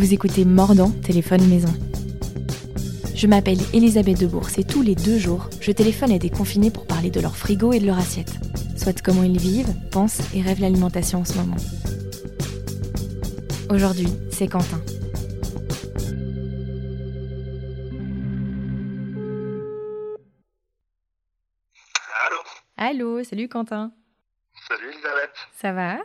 Vous écoutez Mordant, téléphone maison. Je m'appelle Elisabeth Debourse et tous les deux jours, je téléphone à des confinés pour parler de leur frigo et de leur assiette. Soit comment ils vivent, pensent et rêvent l'alimentation en ce moment. Aujourd'hui, c'est Quentin. Allô Allô, salut Quentin. Salut Elisabeth. Ça va?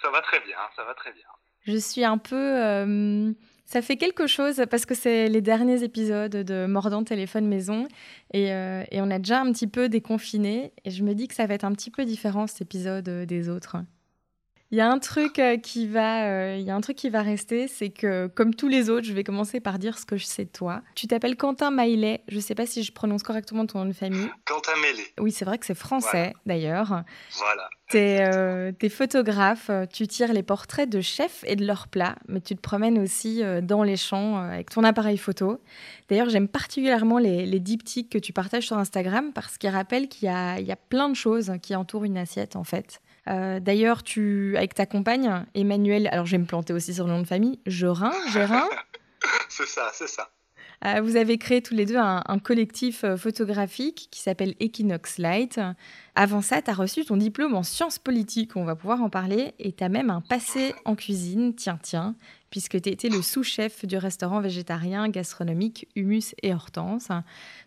Ça va très bien, ça va très bien. Je suis un peu... euh, ça fait quelque chose parce que c'est les derniers épisodes de Mordant téléphone maison et, euh, et on a déjà un petit peu déconfiné et je me dis que ça va être un petit peu différent cet épisode euh, des autres. Il y a un truc euh, qui va, euh, il y a un truc qui va rester, c'est que comme tous les autres, je vais commencer par dire ce que je sais de toi. Tu t'appelles Quentin Maillet. Je sais pas si je prononce correctement ton nom de famille. Quentin Mêlé, Oui, c'est vrai que c'est français d'ailleurs. voilà. T'es euh, photographe, euh, tu tires les portraits de chefs et de leurs plats, mais tu te promènes aussi dans les champs avec ton appareil photo. D'ailleurs, j'aime particulièrement les, les diptyques que tu partages sur Instagram parce qu'ils rappellent qu'il y y a plein de choses qui entourent une assiette en fait. Euh, D'ailleurs, tu, avec ta compagne, Emmanuel, alors je vais me planter aussi sur le nom de famille, Gerin, Gérin, C'est ça, c'est ça. euh, vous avez créé tous les deux un, un collectif euh, photographique qui s'appelle Equinox Light. Avant ça, tu as reçu ton diplôme en sciences politiques, on va pouvoir en parler, et tu as même un passé en cuisine, tiens, tiens, puisque tu étais le sous-chef du restaurant végétarien gastronomique Humus et Hortense.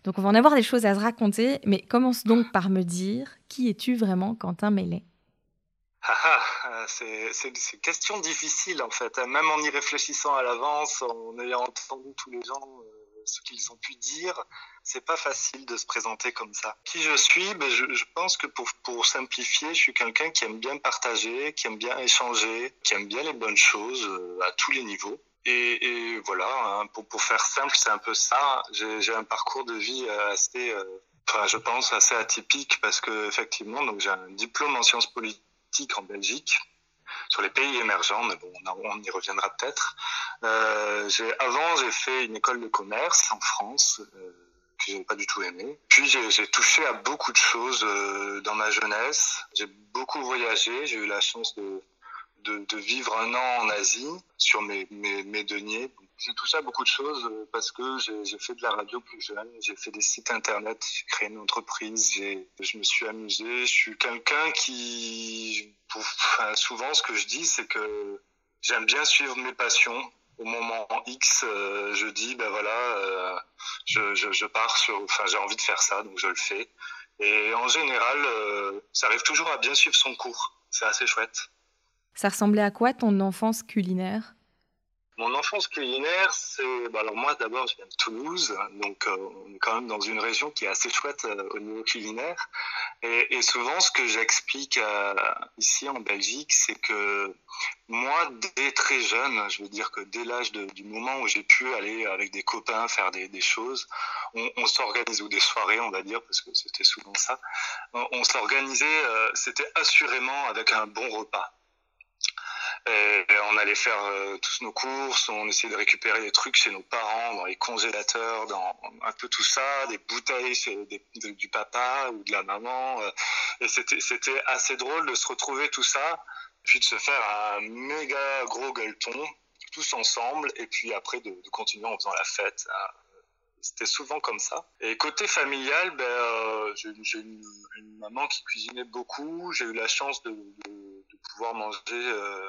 Donc on va en avoir des choses à se raconter, mais commence donc par me dire, qui es-tu vraiment, Quentin Mellet Ah, ah, euh, c'est une question difficile en fait, hein. même en y réfléchissant à l'avance, en ayant entendu tous les gens, euh, ce qu'ils ont pu dire, c'est pas facile de se présenter comme ça. Qui je suis? Ben, je, pense que pour, pour simplifier, je suis quelqu'un qui aime bien partager, qui aime bien échanger, qui aime bien les bonnes choses euh, à tous les niveaux. Et, voilà, hein, pour, pour faire simple, c'est un peu ça. J'ai un parcours de vie assez, enfin, je pense, assez atypique parce que effectivement, j'ai un diplôme en sciences politiques en Belgique sur les pays émergents, mais bon, on, y reviendra peut-être. Euh, avant, j'ai fait une école de commerce en France. Euh, que j'ai pas du tout aimé. Puis j'ai j'ai touché à beaucoup de choses euh, dans ma jeunesse. J'ai beaucoup voyagé. J'ai eu la chance de, de, vivre un an en Asie sur mes, deniers. J'ai touché à beaucoup de choses euh, parce que j'ai fait de la radio plus jeune, j'ai fait des sites internet, j'ai créé une entreprise, je me suis amusé. Je suis quelqu'un qui, souvent ce que je dis, c'est que j'aime bien suivre mes passions. Au moment X, euh, je dis, ben voilà, euh, je, pars sur, enfin j'ai envie de faire ça, donc je le fais. Et en général, ça arrive toujours à bien suivre son cours. C'est assez chouette. Ça ressemblait à quoi ton enfance culinaire? Mon enfance culinaire, c'est. bah alors, moi, d'abord, je viens de Toulouse, donc euh, on est quand même dans une région qui est assez chouette euh, au niveau culinaire. Et, souvent, ce que j'explique euh, ici en Belgique, c'est que moi, dès très jeune, je veux dire que dès l'âge du moment où j'ai pu aller avec des copains faire des, choses, on, on s'organise, ou des soirées, on va dire, parce que c'était souvent ça, on, on s'organisait, c'était assurément avec un bon repas. Et on allait faire euh, tous nos courses, on essayait de récupérer des trucs chez nos parents, dans les congélateurs, dans un peu tout ça, des bouteilles du papa ou de la maman. euh, et c'était assez drôle de se retrouver tout ça, puis de se faire un méga gros gueuleton, tous ensemble, et puis après de, continuer en faisant la fête. hein. C'était souvent comme ça. Et côté familial, ben, euh, j'ai une, maman qui cuisinait beaucoup. J'ai eu la chance de pouvoir manger euh,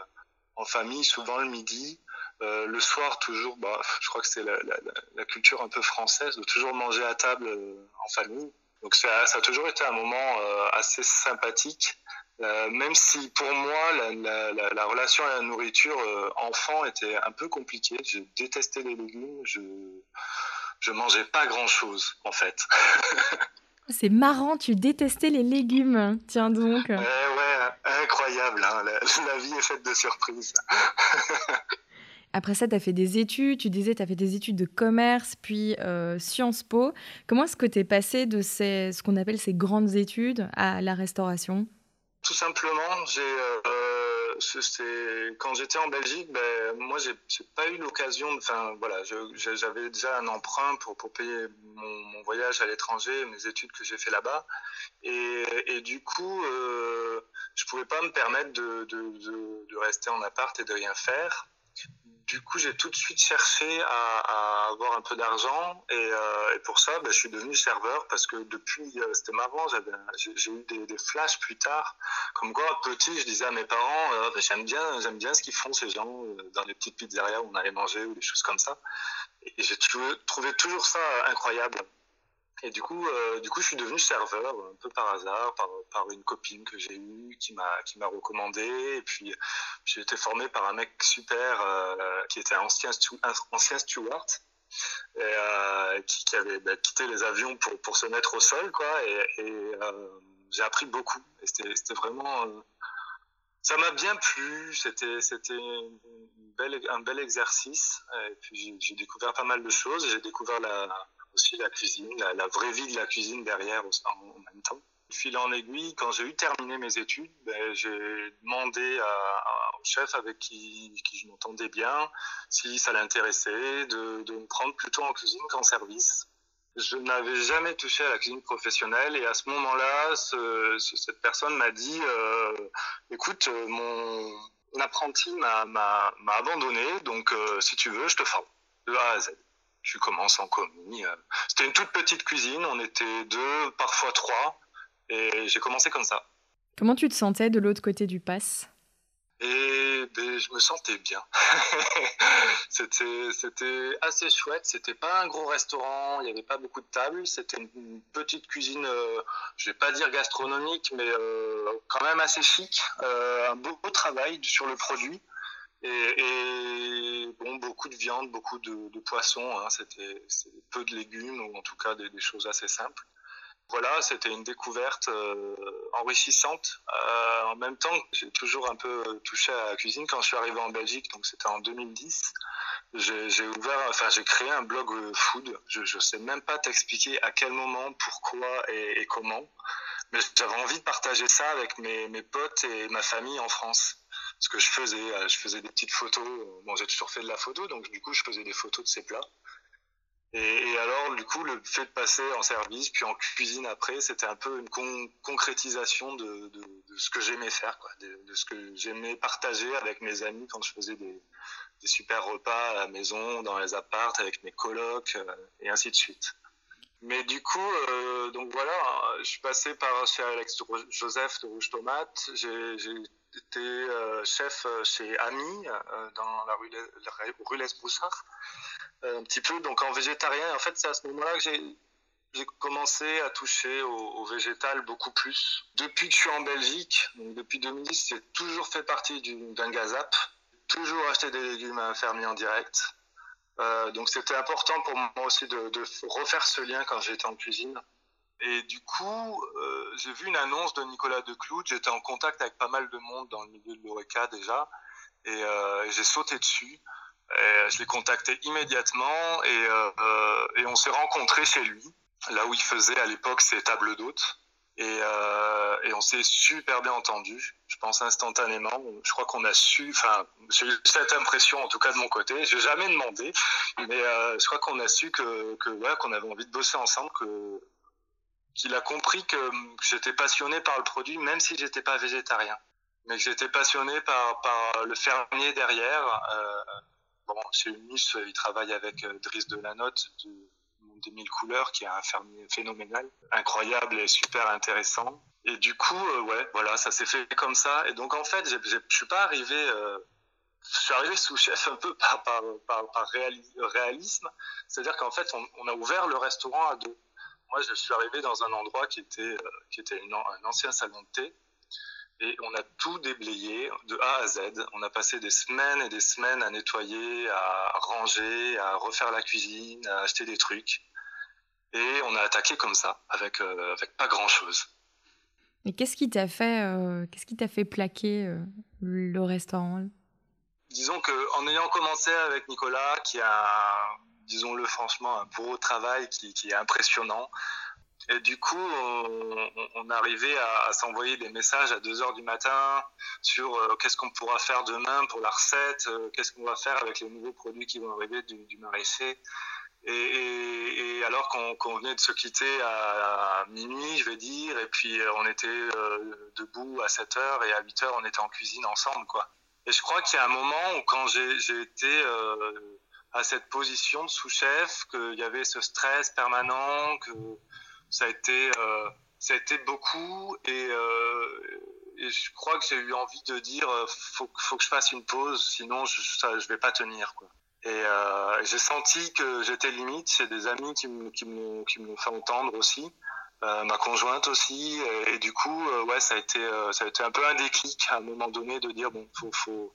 en famille, souvent le midi. Euh, le soir, toujours, bah, je crois que c'est la, la, la- la culture un peu française de toujours manger à table euh, en famille. Donc ça, ça a toujours été un moment euh, assez sympathique. Même si pour moi la, la, la, la relation à la nourriture enfant était un peu compliquée, je détestais les légumes, je je mangeais pas grand chose en fait. C'est marrant, tu détestais les légumes. Tiens donc. Ouais, ouais, incroyable, hein, la, la vie est faite de surprises. Après ça, tu as fait des études. Tu disais, tu as fait des études de commerce, puis euh, Sciences Po. Comment est-ce que tu es passé de ces, ce qu'on appelle ces grandes études à la restauration? Tout simplement, j'ai euh, quand j'étais en Belgique, ben, moi j'ai pas eu l'occasion, enfin voilà, j'avais déjà un emprunt pour, pour payer mon, voyage à l'étranger, mes études que j'ai fait là-bas, et, du coup, euh, je pouvais pas me permettre de, de rester en appart et de rien faire. Du coup, j'ai tout de suite cherché à, avoir un peu d'argent et, euh, pour ça, ben, je suis devenu serveur parce que depuis, euh, c'était marrant, j'ai eu des, flashs plus tard, comme quoi petit, je disais à mes parents, euh, ben, j'aime bien, bien ce qu'ils font ces gens dans les petites pizzerias où on allait manger ou des choses comme ça. Et j'ai trouvé toujours ça incroyable. Et du coup, euh, du coup, je suis devenu serveur un peu par hasard, par, par une copine que j'ai eue qui m'a recommandé. Et puis, j'ai été formé par un mec super euh, qui était ancien ancien steward. Et, euh, qui, avait bah, quitté les avions pour, pour se mettre au sol, quoi. Et, et j'ai appris beaucoup. Et c'était vraiment ça m'a bien plu. C'était c'était un bel exercice. Et puis j'ai découvert pas mal de choses. J'ai découvert la aussi la cuisine, la, vraie vie de la cuisine derrière en, même temps. Fil en aiguille, quand j'ai eu terminé mes études, ben, j'ai demandé à, au chef avec qui, qui je m'entendais bien si ça l'intéressait de, de me prendre plutôt en cuisine qu'en service. Je n'avais jamais touché à la cuisine professionnelle et à ce moment-là, ce, cette personne m'a dit euh, "Écoute, mon apprenti m'a abandonné, donc euh, si tu veux, je te forme de A à Z." je commence en commis. Euh. C'était une toute petite cuisine, on était deux, parfois trois, et j'ai commencé comme ça. Comment tu te sentais de l'autre côté du pass? Et ben, je me sentais bien. c'était, assez chouette. C'était pas un gros restaurant, il n'y avait pas beaucoup de tables. C'était une petite cuisine, euh, je vais pas dire gastronomique, mais euh, quand même assez chic. un beau, beau travail sur le produit. Et, bon, beaucoup de viande, beaucoup de, de poissons. Hein, c'était peu de légumes ou en tout cas des, choses assez simples. Voilà, c'était une découverte euh, enrichissante. Euh, en même temps, j'ai toujours un peu touché à la cuisine quand je suis arrivé en Belgique, donc c'était en 2010. J'ai ouvert, enfin j'ai créé un blog food. Je, ne sais même pas t'expliquer à quel moment, pourquoi et, comment, mais j'avais envie de partager ça avec mes potes et ma famille en France ce que je faisais, euh, je faisais des petites photos. Bon, j'ai toujours fait de la photo, donc du coup, je faisais des photos de ces plats. Et, alors, du coup, le fait de passer en service, puis en cuisine après, c'était un peu une concrétisation de, ce que j'aimais faire, de, ce que j'aimais partager avec mes amis quand je faisais des, des, super repas à la maison, dans les appartes, avec mes colocs, euh, et ainsi de suite. Mais du coup, euh, donc voilà, je suis passé par chez Alex Joseph de Rouge Tomate. J'étais euh, chef euh, chez Ami euh, dans la rue, rue Les Broussard, un petit peu donc en végétarien. En fait, c'est à ce moment-là que j'ai commencé à toucher au, végétal beaucoup plus. Depuis que je suis en Belgique, depuis 2010, j'ai toujours fait partie d'un gazap, toujours acheté des légumes à un fermier en direct. Donc c'était important pour moi aussi de refaire ce lien quand j'étais en cuisine. Et du coup, euh, j'ai vu une annonce de Nicolas Decloud. J'étais en contact avec pas mal de monde dans le milieu de l'ORECA déjà. Et, euh, j'ai sauté dessus. Et je l'ai contacté immédiatement et, euh, on s'est rencontrés chez lui, là où il faisait à l'époque ses tables d'hôtes. Et, euh, on s'est super bien entendu, je pense instantanément. Je crois qu'on a su, enfin, j'ai eu cette impression en tout cas de mon côté. J'ai jamais demandé, mais euh, je crois qu'on a su que, que qu'on avait envie de bosser ensemble, que qu'il a compris que, j'étais passionné par le produit, même si j'étais pas végétarien. Mais que j'étais passionné par, par le fermier derrière. Euh, bon, chez Unus, il travaille avec euh, Driss Delanotte du Monde des Mille Couleurs, qui est un fermier phénoménal, incroyable et super intéressant. Et du coup, euh, ouais, voilà, ça s'est fait comme ça. Et donc, en fait, je suis pas arrivé... Euh, je suis arrivé sous chef un peu par, par, par, par réalisme. C'est-à-dire qu'en fait, on, a ouvert le restaurant à deux moi, je suis arrivé dans un endroit qui était, euh, qui était un ancien salon de thé. Et on a tout déblayé de A à Z. On a passé des semaines et des semaines à nettoyer, à ranger, à refaire la cuisine, à acheter des trucs. Et on a attaqué comme ça, avec, euh, avec pas grand-chose. Et qu'est-ce qui t'a fait, euh, qu'est-ce qui t'a fait plaquer le restaurant? Disons qu'en ayant commencé avec Nicolas, qui a disons-le franchement, un beau travail qui, est impressionnant. Et du coup, on, arrivait à, s'envoyer des messages à 2 heures du matin sur euh, qu'est-ce qu'on pourra faire demain pour la recette, euh, qu'est-ce qu'on va faire avec les nouveaux produits qui vont arriver du, maraîcher. Et, alors qu'on venait de se quitter à, minuit, je vais dire, et puis euh, on était debout à 7 heures et à 8 heures, on était en cuisine ensemble, quoi. Et je crois qu'il y a un moment où quand j'ai été à cette position de sous-chef, qu'il y avait ce stress permanent, que ça a été, ça a été beaucoup et, et je crois que j'ai eu envie de dire faut, faut que je fasse une pause, sinon je, ça, je vais pas tenir quoi. Et euh, j'ai senti que j'étais limite. C'est des amis qui me, qui fait entendre aussi. Euh, ma conjointe aussi. Et, du coup, euh, ouais, ça a été, euh, ça a été un peu un déclic à un moment donné de dire bon, faut, faut,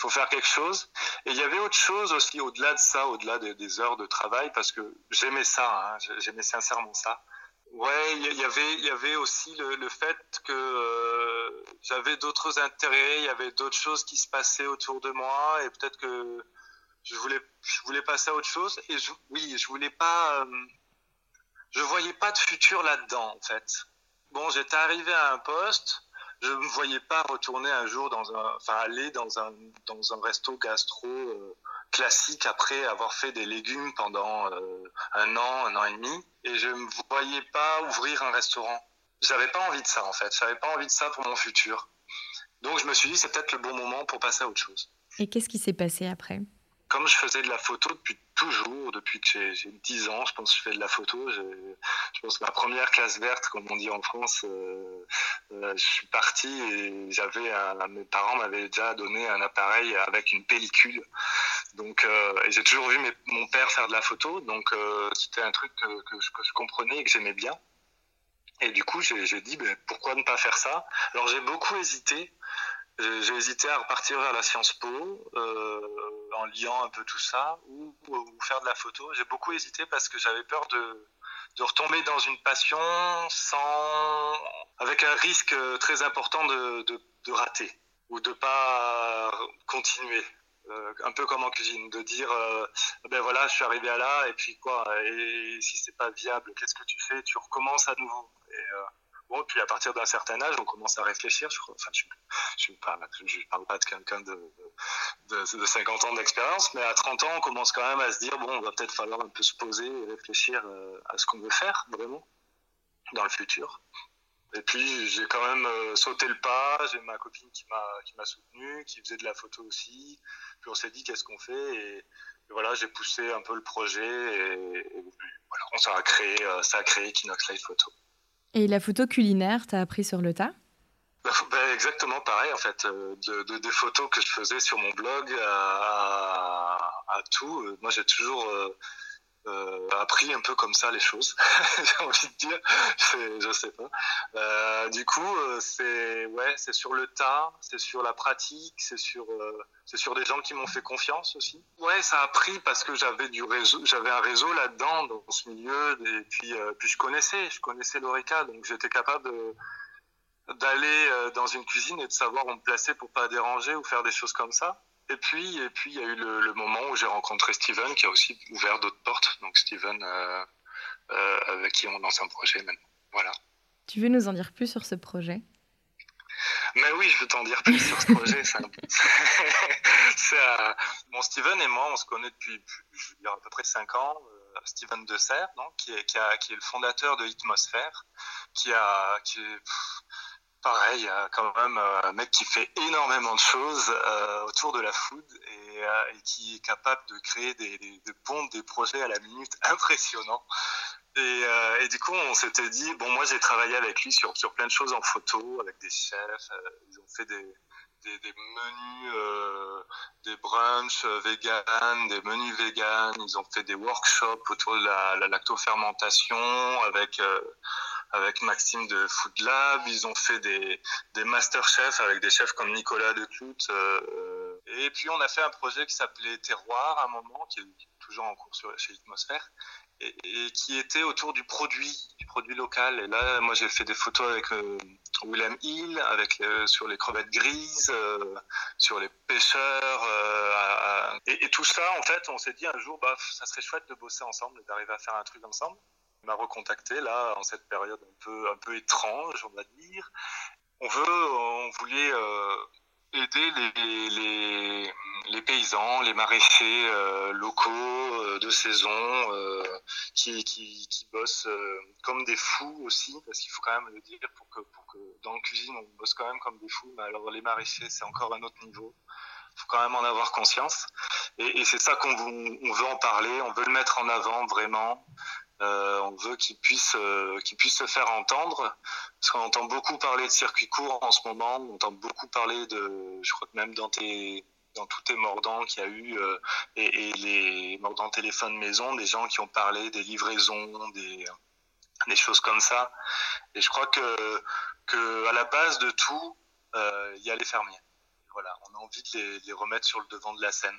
faut faire quelque chose. Et il y avait autre chose aussi au-delà de ça, au-delà des, heures de travail, parce que j'aimais ça, hein, j'aimais sincèrement ça. Ouais, il y avait, il y avait aussi le, fait que euh, j'avais d'autres intérêts, il y avait d'autres choses qui se passaient autour de moi, et peut-être que je voulais, je voulais passer à autre chose. Et oui, je voulais pas, euh, je voyais pas de futur là-dedans, en fait. Bon, j'étais arrivé à un poste, je me voyais pas retourner un jour dans un, enfin aller dans un, dans un resto gastro euh, classique après avoir fait des légumes pendant euh, un an, un an et demi, et je me voyais pas ouvrir un restaurant. J'avais pas envie de ça en fait. J'avais pas envie de ça pour mon futur. Donc je me suis dit c'est peut-être le bon moment pour passer à autre chose. Et qu'est-ce qui s'est passé après? Comme je faisais de la photo depuis toujours, depuis que j'ai 10 ans, je pense que je fais de la photo. Je pense que ma première classe verte, comme on dit en France, euh, euh, je suis parti et j'avais mes parents m'avaient déjà donné un appareil avec une pellicule. Donc, euh, j'ai toujours vu mon père faire de la photo, donc c'était un truc que, je, comprenais et que j'aimais bien. Et du coup, j'ai dit, ben, pourquoi ne pas faire ça? Alors, j'ai beaucoup hésité. J'ai hésité à repartir vers la Sciences Po euh, en liant un peu tout ça ou, faire de la photo. J'ai beaucoup hésité parce que j'avais peur de, de, retomber dans une passion sans, avec un risque très important de, de, de rater ou de pas continuer. Euh, un peu comme en cuisine, de dire euh, ben voilà, je suis arrivé à là et puis quoi, et si c'est pas viable, qu'est-ce que tu fais? Tu recommences à nouveau. Euh, Bon, puis à partir d'un certain âge, on commence à réfléchir. Enfin, je, je, parle, pas de quelqu'un de, de, de, 50 ans d'expérience, mais à 30 ans, on commence quand même à se dire bon, on va peut-être falloir un peu se poser et réfléchir euh, à ce qu'on veut faire vraiment dans le futur. Et puis j'ai quand même euh, sauté le pas. J'ai ma copine qui m'a qui soutenu, qui faisait de la photo aussi. Puis on s'est dit qu'est-ce qu'on fait et, voilà, j'ai poussé un peu le projet et, voilà, ça a créé euh, ça a créé Kinox Photo. Et la photo culinaire, t'as appris sur le tas? Ben, exactement pareil en fait, euh, de, de, des photos que je faisais sur mon blog à, tout. Euh, moi j'ai toujours euh, appris un peu comme ça les choses, j'ai envie de dire, je sais pas. Euh, du coup, euh, c'est ouais, c'est sur le tas, c'est sur la pratique, c'est sur euh, c'est sur des gens qui m'ont fait confiance aussi. Ouais, ça a pris parce que j'avais du réseau, j'avais un réseau là-dedans dans ce milieu et puis puis je connaissais, je connaissais l'Oreca, donc j'étais capable d'aller dans une cuisine et de savoir où me placer pour pas déranger ou faire des choses comme ça. Et puis, et puis, il y a eu le, le moment où j'ai rencontré Steven, qui a aussi ouvert d'autres portes. Donc, Steven, euh, euh, avec qui on lance un projet maintenant. Voilà. Tu veux nous en dire plus sur ce projet? Mais oui, je veux t'en dire plus sur ce projet. c'est euh, bon, Steven et moi, on se connaît depuis, je veux dire, à peu près 5 ans. Euh, Steven De Serre, donc, qui, est, qui, a, qui est le fondateur de Hitmosphère, qui a, qui est, pareil, a quand même euh, un mec qui fait énormément de choses euh, autour de la food et, euh, et, qui est capable de créer des, des, des des projets à la minute impressionnants. Et, euh, et, du coup, on s'était dit, bon, moi j'ai travaillé avec lui sur, sur plein de choses en photo, avec des chefs, euh, ils ont fait des, des, des menus, euh, des brunchs vegan, des menus vegan, ils ont fait des workshops autour de la, la lactofermentation avec avec Maxime de Food Lab. Ils ont fait des, des master chefs avec des chefs comme Nicolas de Euh, et puis on a fait un projet qui s'appelait Terroir à un moment, qui est toujours en cours chez Atmosphère, et, qui était autour du produit, du produit local. Et là, moi j'ai fait des photos avec euh, Willem Hill, avec euh, sur les crevettes grises, euh, sur les pêcheurs. Euh, et, tout ça, en fait, on s'est dit un jour, bah, ça serait chouette de bosser ensemble, d'arriver à faire un truc ensemble m'a recontacté là en cette période un peu un peu étrange on va dire on veut on voulait euh, aider les, les, paysans les maraîchers euh, locaux euh, de saison qui, qui, qui bossent comme des fous aussi parce qu'il faut quand même le dire pour que pour que dans la cuisine, on bosse quand même comme des fous, mais alors les maraîchers, c'est encore un autre niveau. Faut quand même en avoir conscience. Et, c'est ça qu'on veut en parler, on veut le mettre en avant vraiment. Euh, on veut qu'il puisse, euh, puisse se faire entendre, parce qu'on entend beaucoup parler de circuits courts en ce moment, on entend beaucoup parler de, je crois que même dans tes, dans tous tes mordants qu'il y a eu, euh, et, les mordants téléphone maison, des gens qui ont parlé des livraisons, des, des choses comme ça. Et je crois que, que à la base de tout, il y a les fermiers. Voilà, on a envie de les, les remettre sur le devant de la scène.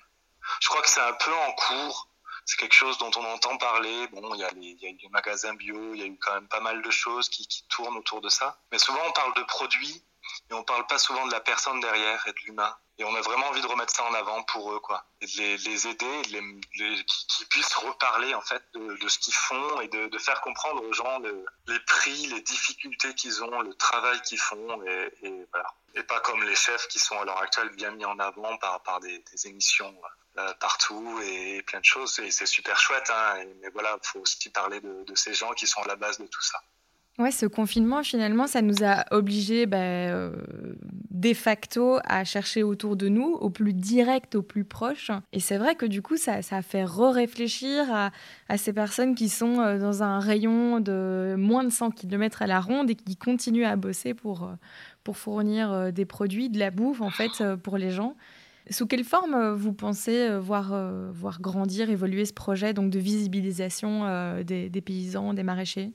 Je crois que c'est un peu en cours c'est quelque chose dont on entend parler. Bon, il y, a a les magasins bio, il y a eu quand même pas mal de choses qui, qui tournent autour de ça. Mais souvent, on parle de produits et on parle pas souvent de la personne derrière et de l'humain. Et on a vraiment envie de remettre ça en avant pour eux, quoi. Et de les, aider, de les, qu'ils puissent reparler, en fait, de, ce qu'ils font et de, faire comprendre aux gens le, les prix, les difficultés qu'ils ont, le travail qu'ils font. Et, voilà. Et pas comme les chefs qui sont à l'heure actuelle bien mis en avant par, des, émissions euh, partout et plein de choses. Et c'est super chouette. Hein. mais voilà, il faut aussi parler de, ces gens qui sont à la base de tout ça. Ouais, ce confinement, finalement, ça nous a obligés bah, euh, de facto à chercher autour de nous, au plus direct, au plus proche. Et c'est vrai que du coup, ça, ça a fait re-réfléchir à, ces personnes qui sont euh, dans un rayon de moins de 100 km à la ronde et qui continuent à bosser pour, pour fournir des produits, de la bouffe, en fait, pour les gens. Sous quelle forme euh, vous pensez euh, voir, euh, voir grandir, évoluer ce projet donc de visibilisation des, paysans, des maraîchers?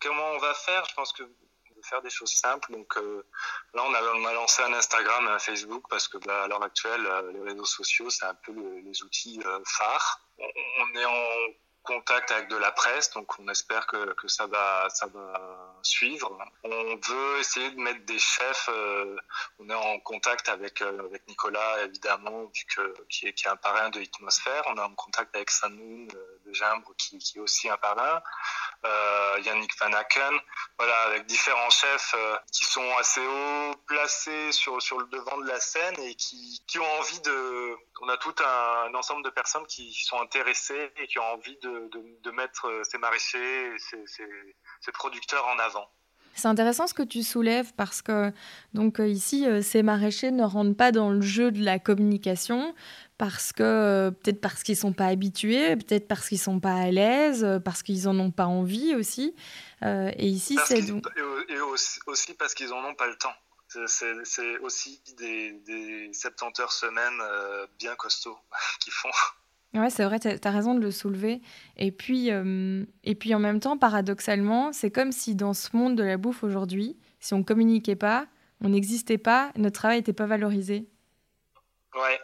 Comment on va faire Je pense que faire des choses simples. Donc là, on a, lancé un Instagram et un Facebook parce que bah, à l'heure actuelle, les réseaux sociaux, c'est un peu les outils phares. On est en contact avec de la presse, donc on espère que, ça va suivre. On veut essayer de mettre des chefs. Euh, on est en contact avec euh, Nicolas évidemment, que, qui est un parrain de Atmosphère. On est en contact avec Sanoun euh, de Gimbre, qui est aussi un parrain. Euh, Yannick Van Aken, voilà, avec différents chefs euh, qui sont assez haut placés sur, sur le devant de la scène et qui, qui ont envie de... On a tout un, ensemble de personnes qui sont intéressées et qui ont envie de, de, de mettre euh, ces maraîchers, ces, ces, ces producteurs en avant. C'est intéressant ce que tu soulèves parce que donc ici ces maraîchers ne rentrent pas dans le jeu de la communication, parce que euh, peut-être parce qu'ils sont pas habitués, peut-être parce qu'ils sont pas à l'aise, euh, parce qu'ils en ont pas envie aussi. Euh, et ici, c'est donc et aussi, parce qu'ils en ont pas le temps. C'est aussi des, des 70 heures semaine bien costauds qu'ils font. Ouais, c'est vrai, tu as, raison de le soulever. Et puis, et puis en même temps, paradoxalement, c'est comme si dans ce monde de la bouffe aujourd'hui, si on communiquait pas, on n'existait pas, notre travail n'était pas valorisé. Ouais,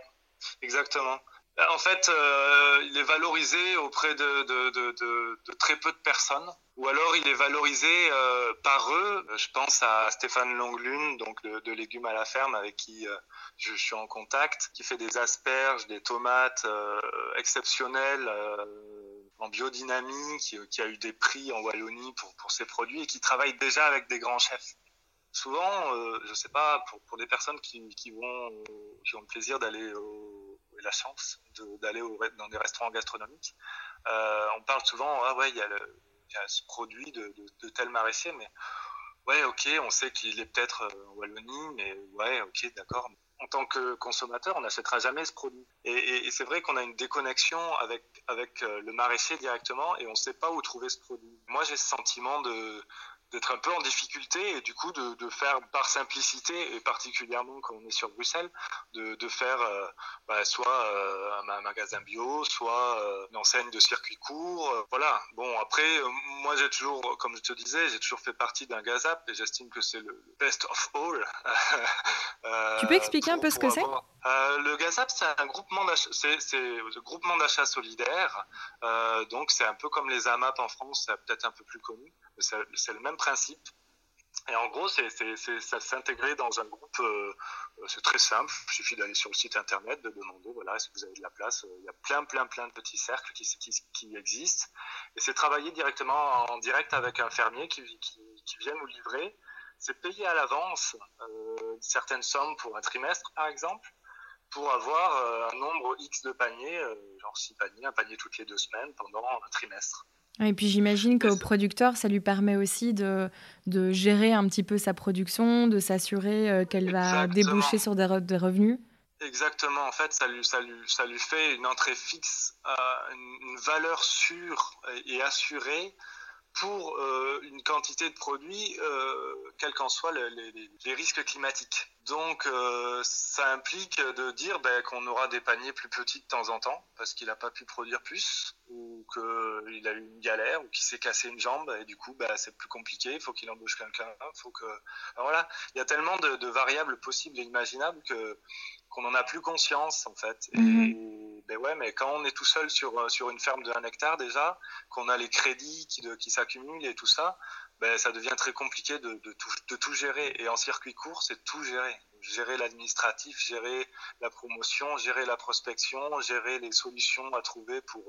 Exactement. En fait, euh, il est valorisé auprès de, très peu de personnes, ou alors il est valorisé euh, par eux. Je pense à Stéphane Longlune, donc de, légumes à la ferme, avec qui euh, je, suis en contact, qui fait des asperges, des tomates exceptionnelles en biodynamie, qui, a eu des prix en Wallonie pour ses produits et qui travaille déjà avec des grands chefs souvent, euh, je sais pas, pour, pour des personnes qui, qui vont, qui ont le plaisir d'aller et la chance d'aller dans des restaurants gastronomiques, euh, on parle souvent, ah ouais, il y, a ce produit de, de, tel maraîcher, mais ouais, ok, on sait qu'il est peut-être euh, en Wallonie, mais ouais, ok, d'accord. En tant que consommateur, on n'achètera jamais ce produit. Et, et, et c'est vrai qu'on a une déconnexion avec, avec euh, le maraîcher directement et on ne sait pas où trouver ce produit. Moi, j'ai ce sentiment de, d'être un peu en difficulté et du coup de, de, faire par simplicité et particulièrement quand on est sur Bruxelles de, de faire euh, bah, soit euh, un magasin bio soit euh, une enseigne de circuit court euh, voilà. Bon après moi j'ai toujours comme je te disais j'ai toujours fait partie d'un gazap et j'estime que c'est le best of all. Tu peux expliquer un peu ce que c'est? Le gazap c'est un groupement d'achat solidaire donc c'est un peu comme les AMAP en France c'est peut-être un peu plus connu c'est le même principe. Et en gros, c'est ça s'intégrer dans un groupe, euh, c'est très simple. Il suffit d'aller sur le site internet, de demander, voilà, si vous avez de la place? Il y a plein, plein, plein de petits cercles qui, existent. Et c'est travailler directement en direct avec un fermier qui, qui, vient nous livrer. C'est payer à l'avance euh, certaines sommes pour un trimestre, par exemple, pour avoir euh, un nombre X de paniers, euh, genre six paniers, un panier toutes les deux semaines pendant un trimestre. Et puis j'imagine qu'au producteur, ça lui permet aussi de, de, gérer un petit peu sa production, de s'assurer euh, qu'elle va déboucher sur des, des, revenus. Exactement, en fait, ça lui, ça lui, ça lui fait une entrée fixe, euh, une valeur sûre et assurée pour euh, une quantité de produits, euh, quels qu'en soient les, les, risques climatiques. Donc, euh, ça implique de dire ben, qu'on aura des paniers plus petits de temps en temps parce qu'il n'a pas pu produire plus ou qu'il a eu une galère ou qu'il s'est cassé une jambe et du coup, ben, c'est plus compliqué. Il faut qu'il embauche quelqu'un. Faut que voilà, il y a tellement de, de variables possibles et imaginables que qu'on n'en a plus conscience en fait. Et mhm. Ben ouais, mais quand on est tout seul sur, euh, sur une ferme de un hectare déjà, qu'on a les crédits qui, qui s'accumulent et tout ça, ben ça devient très compliqué de, de, tout, de tout gérer. Et en circuit court, c'est tout gérer. Gérer l'administratif, gérer la promotion, gérer la prospection, gérer les solutions à trouver pour,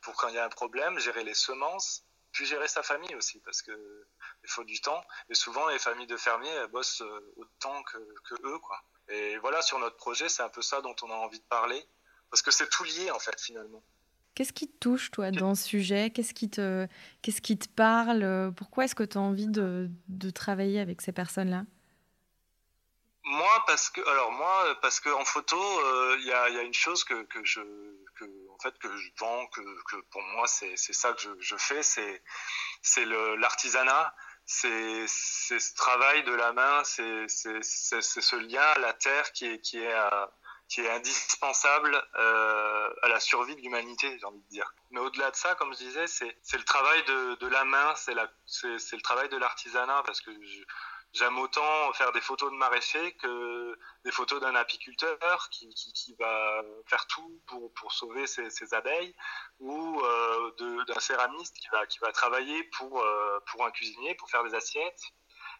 pour quand il y a un problème, gérer les semences, puis gérer sa famille aussi, parce que il faut du temps. Et souvent, les familles de fermiers, bossent euh, autant que, que eux, quoi. Et voilà, sur notre projet, c'est un peu ça dont on a envie de parler, parce que c'est tout lié en fait finalement. Qu'est-ce qui te touche, toi, dans ce sujet? Qu'est-ce qui, te, qu'est-ce qui te parle? Pourquoi est-ce que tu as envie de, de, travailler avec ces personnes-là? Moi, parce que, alors moi, parce qu'en photo, euh, il y, a, y, a, une chose que, que je, que, en fait, que je vends, que, que pour moi, c'est, c'est ça que je, je fais, c'est, c'est l'artisanat. C'est ce travail de la main, c'est ce lien à la terre qui est, qui est, euh, qui est indispensable euh, à la survie de l'humanité, j'ai envie de dire. Mais au-delà de ça, comme je disais, c'est le travail de, de la main, c'est le travail de l'artisanat, parce que j'aime autant faire des photos de maraîchers que des photos d'un apiculteur qui, qui, va faire tout pour, pour sauver ses, ses abeilles ou euh, d'un céramiste qui va, qui va travailler pour, euh, pour un cuisinier, pour faire des assiettes,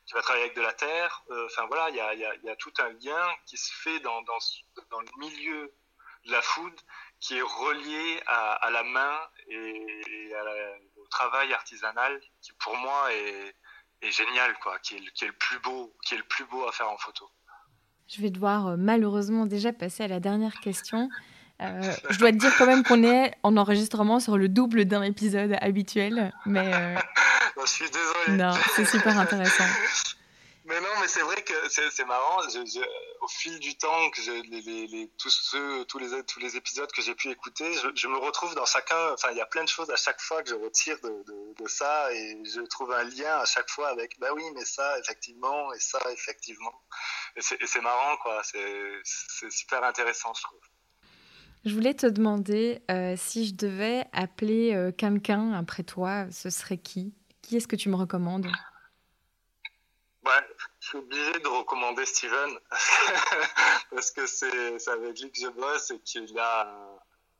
qui va travailler avec de la terre. Euh, enfin voilà, il y a, tout un lien qui se fait dans, le milieu de la food qui est relié à, la main et, au travail artisanal qui pour moi est est génial, quoi, qui est, qui est, le plus beau, qui est le plus beau à faire en photo. Je vais devoir euh, malheureusement déjà passer à la dernière question. Euh, je dois te dire quand même qu'on est en enregistrement sur le double d'un épisode habituel, mais. Euh... je suis désolé. Non, c'est super intéressant. Mais non, mais c'est vrai que c'est marrant. Je, je, au fil du temps, que les, les, les, tous, ceux, tous, les, tous les épisodes que j'ai pu écouter, je, je, me retrouve dans chacun. Enfin, il y a plein de choses à chaque fois que je retire de, de, de, ça et je trouve un lien à chaque fois avec bah oui, mais ça, effectivement, et ça, effectivement. Et c'est marrant, quoi. C'est super intéressant, je trouve. Je voulais te demander euh, si je devais appeler euh, quelqu'un après toi, ce serait qui? Qui est-ce que tu me recommandes? Ouais, je suis obligé de recommander Steven parce que c'est avec lui que je bosse et qu'il a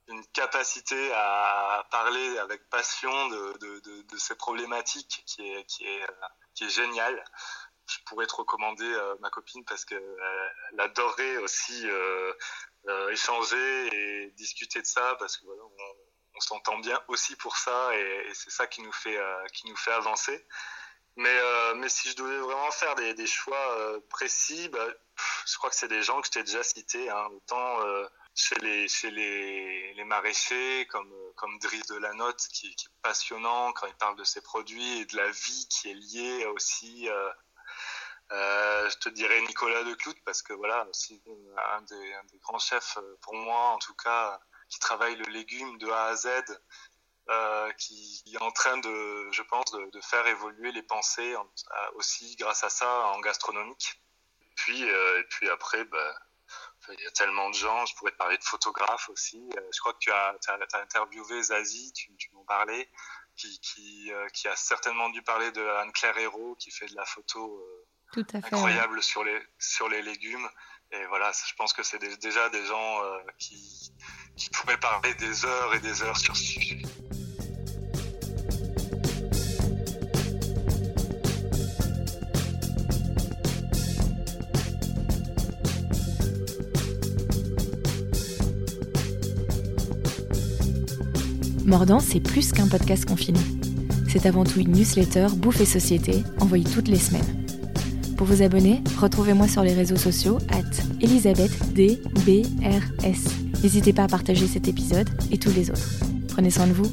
une capacité à parler avec passion de, ces problématiques qui est, qui est, qui est géniale. Je pourrais te recommander euh, ma copine parce qu'elle euh, adorerait aussi euh, euh, échanger et discuter de ça parce que voilà, on, s'entend bien aussi pour ça et, c'est ça qui nous fait, euh, qui nous fait avancer. Mais, euh, mais si je devais vraiment faire des, choix euh, précis, bah, je crois que c'est des gens que je t'ai déjà cités. Hein, autant euh, chez, les, chez les, les maraîchers, comme, comme Driss de la Note, qui, qui, est passionnant quand il parle de ses produits et de la vie qui est liée aussi. Euh, euh, je te dirais Nicolas de Clout, parce que voilà, aussi un des, grands chefs pour moi, en tout cas, qui travaille le légume de A à Z euh, qui est en train de, je pense, de, faire évoluer les pensées en, aussi grâce à ça en gastronomique. Puis, euh, et puis après, bah, il y a tellement de gens, je pourrais te parler de photographes aussi. Euh, je crois que tu as, interviewé Zazie, tu, m'en parlais, qui, euh, a certainement dû parler de Anne-Claire Hérault, qui fait de la photo euh, Tout à fait, incroyable ouais. sur, les, sur les légumes. Et voilà, je pense que c'est déjà des gens euh, qui, qui pourraient parler des heures et des heures sur ce sujet. Mordant, c'est plus qu'un podcast confiné. C'est avant tout une newsletter Bouffe et Société, envoyée toutes les semaines. Pour vous abonner, retrouvez-moi sur les réseaux sociaux at ElisabethDBRS. N'hésitez pas à partager cet épisode et tous les autres. Prenez soin de vous